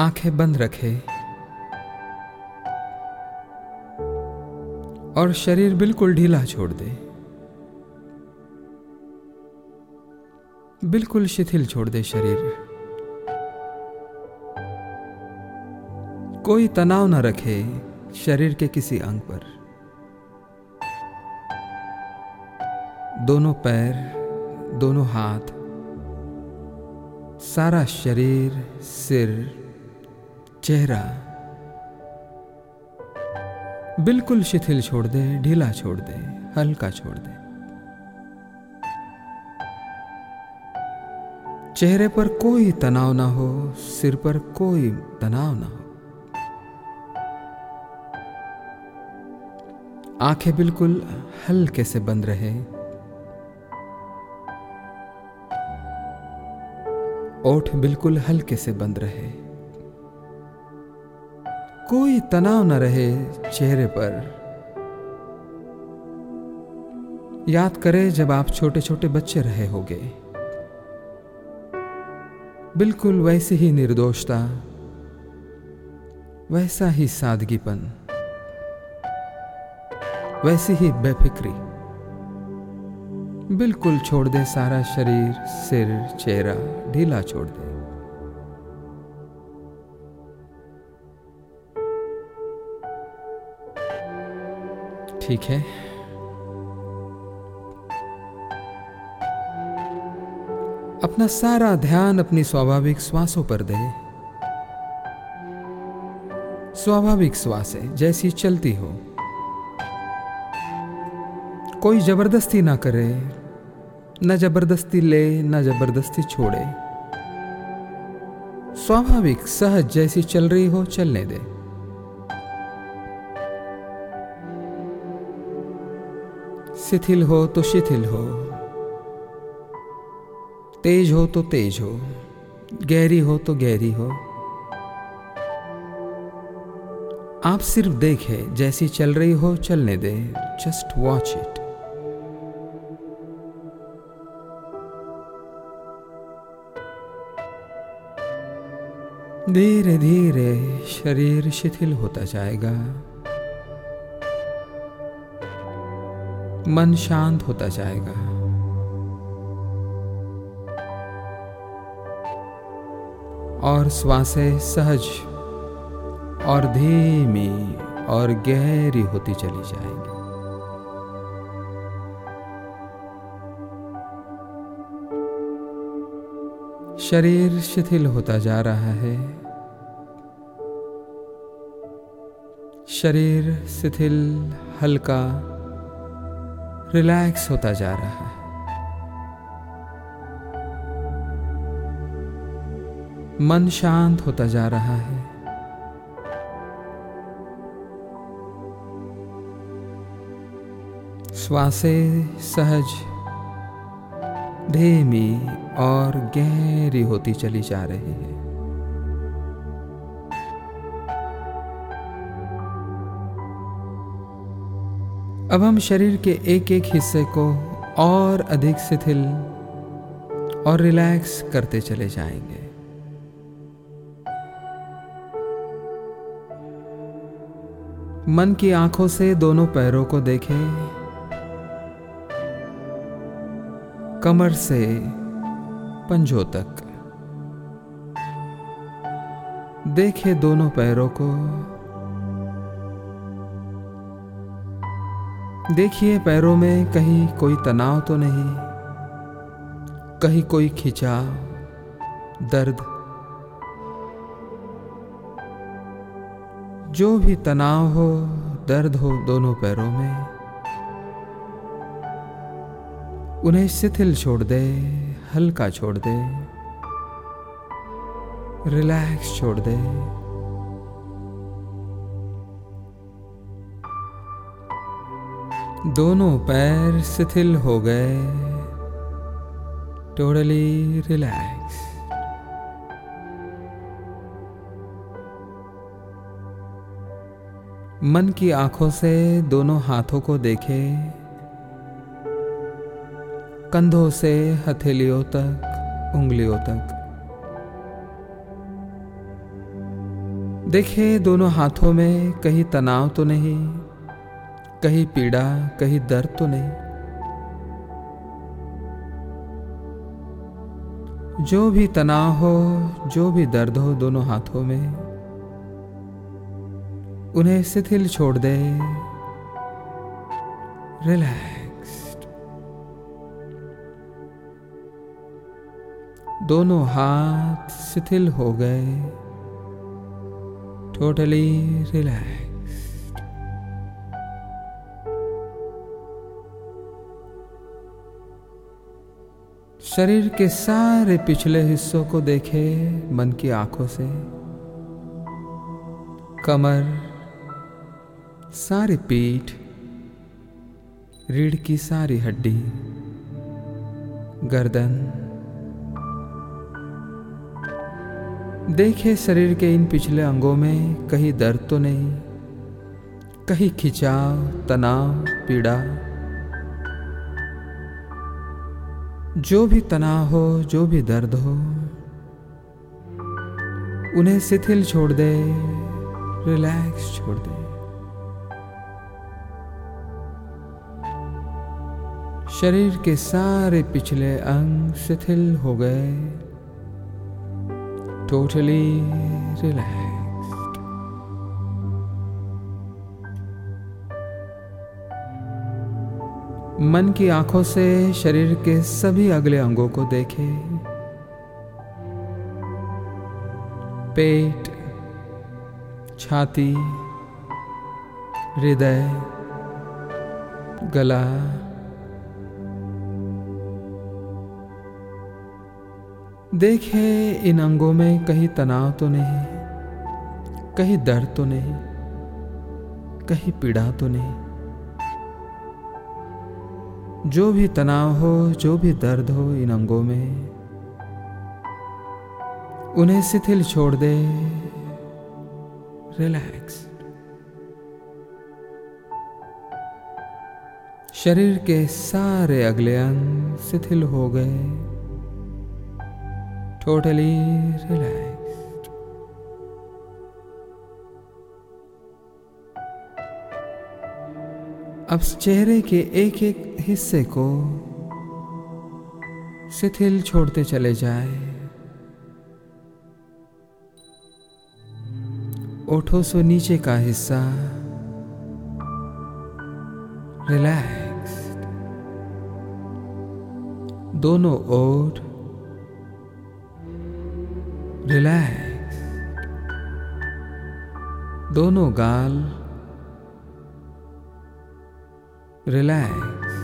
आँखें बंद रखे और शरीर बिल्कुल ढीला छोड़ दे। बिल्कुल शिथिल छोड़ दे शरीर। कोई तनाव न रखे शरीर के किसी अंग पर। दोनों पैर, दोनों हाथ, सारा शरीर, सिर चेहरा। बिल्कुल शिथिल छोड़ दे, ढीला छोड़ दे, हल्का छोड़ दे। चेहरे पर कोई तनाव ना हो, सिर पर कोई तनाव ना हो। आँखें बिल्कुल हल्के से बंद रहे। ओठ बिल्कुल हल्के से बंद रहे। कोई तनाव न रहे चेहरे पर। याद करें जब आप छोटे छोटे बच्चे रहे होगे। बिल्कुल वैसी ही निर्दोषता, वैसा ही सादगीपन, वैसी ही बेफिक्री। बिल्कुल छोड़ दे सारा शरीर, सिर, चेहरा, ढीला छोड़ दे। ठीक है। अपना सारा ध्यान अपनी स्वाभाविक श्वासों पर दे। स्वाभाविक श्वासें जैसी चलती हो। कोई ज़बरदस्ती ना करे, न ज़बरदस्ती ले, न ज़बरदस्ती छोड़े। स्वाभाविक सहज जैसी चल रही हो, चलने दे। शिथिल हो तो शिथिल हो। तेज हो तो तेज हो। गहरी हो तो गहरी हो। आप सिर्फ़ देखे, जैसी चल रही हो चलने दे। जस्ट वॉच इट धीरे धीरे शरीर शिथिल होता जाएगा। मन शांत होता जाएगा। और श्वासें सहज और धीमी और गहरी होती चली जाएगी। शरीर शिथिल होता जा रहा है। शरीर शिथिल, हल्का रिलैक्स होता जा रहा है। मन शांत होता जा रहा है। श्वासें सहज, धीमी और गहरी होती चली जा रही है। अब हम शरीर के एक एक हिस्से को और अधिक शिथिल और रिलैक्स करते चले जाएँगे। मन की आँखों से दोनों पैरों को देखें। कमर से पंजों तक। देखे दोनों पैरों को। देखिए पैरों में कहीं कोई तनाव तो नहीं, कहीं कोई खिंचाव, दर्द। जो भी तनाव हो, दर्द हो दोनों पैरों में, उन्हें शिथिल छोड़ दे, हल्का छोड़ दे, रिलैक्स छोड़ दे। दोनों पैर शिथिल हो गए। टोटली रिलैक्स मन की आँखों से दोनों हाथों को देखे। कंधों से हथेलियों तक, उंगलियों तक। देखे दोनों हाथों में कहीं तनाव तो नहीं। कहीं पीड़ा, कहीं दर्द तो नहीं। जो भी तनाव हो, जो भी दर्द हो दोनों हाथों में, उन्हें शिथिल छोड़ दे। रिलैक्स्ड। दोनों हाथ शिथिल हो गए। टोटली रिलैक्स्ड शरीर के सारे पिछले हिस्सों को देखे मन की आँखों से। कमर, सारी पीठ, रीढ़ की सारी हड्डी, गर्दन। देखे शरीर के इन पिछले अंगों में कहीं दर्द तो नहीं, कहीं खिंचाव, तनाव, पीड़ा। जो भी तनाव हो, जो भी दर्द हो, उन्हें शिथिल छोड़ दे रिलैक्स छोड़ दे। शरीर के सारे पिछले अंग शिथिल हो गए। टोटली रिलैक्स्ड मन की आँखों से शरीर के सभी अगले अंगों को देखे। पेट, छाती, हृदय, गला। देखे, इन अंगों में कहीं तनाव तो नहीं, कहीं दर्द तो नहीं, कहीं पीड़ा तो नहीं। जो भी तनाव हो, जो भी दर्द हो इन अंगों में, उन्हें शिथिल छोड़ दे। रिलैक्स। शरीर के सारे अगले अंग शिथिल हो गए। Totally relaxed. अब चेहरे के एक एक हिस्से को शिथिल छोड़ते चले जाए। ओठों से नीचे का हिस्सा। रिलैक्स्ड। दोनों ओठ रिलैक्स दोनों गाल रिलैक्स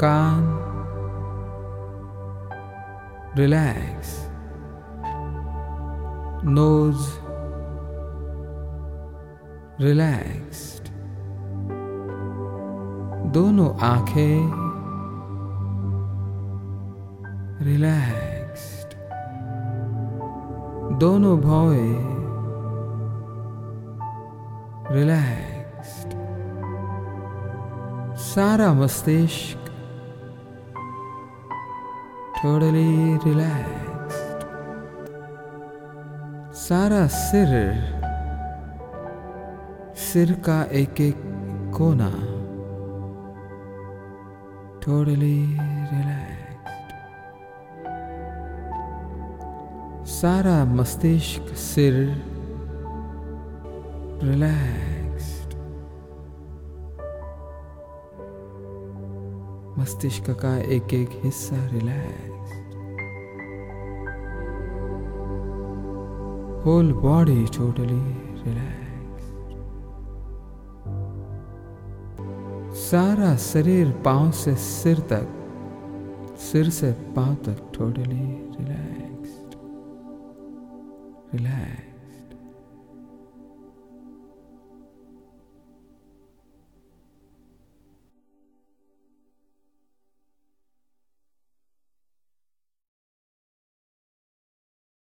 कान रिलैक्स नोज़ रिलैक्स्ड दोनों आँखें रिलैक्स दोनों भौए रिलैक्स्ड सारा मस्तिष्क टोटली रिलैक्स्ड सारा सिर सिर का एक एक कोना टोटली रिलैक्स सारा मस्तिष्क, सिर रिलैक्स्ड मस्तिष्क का एक एक हिस्सा relax whole body totally relax सारा शरीर पाँव से सिर तक, सिर से पाँव तक टोटली रिलैक्स relax.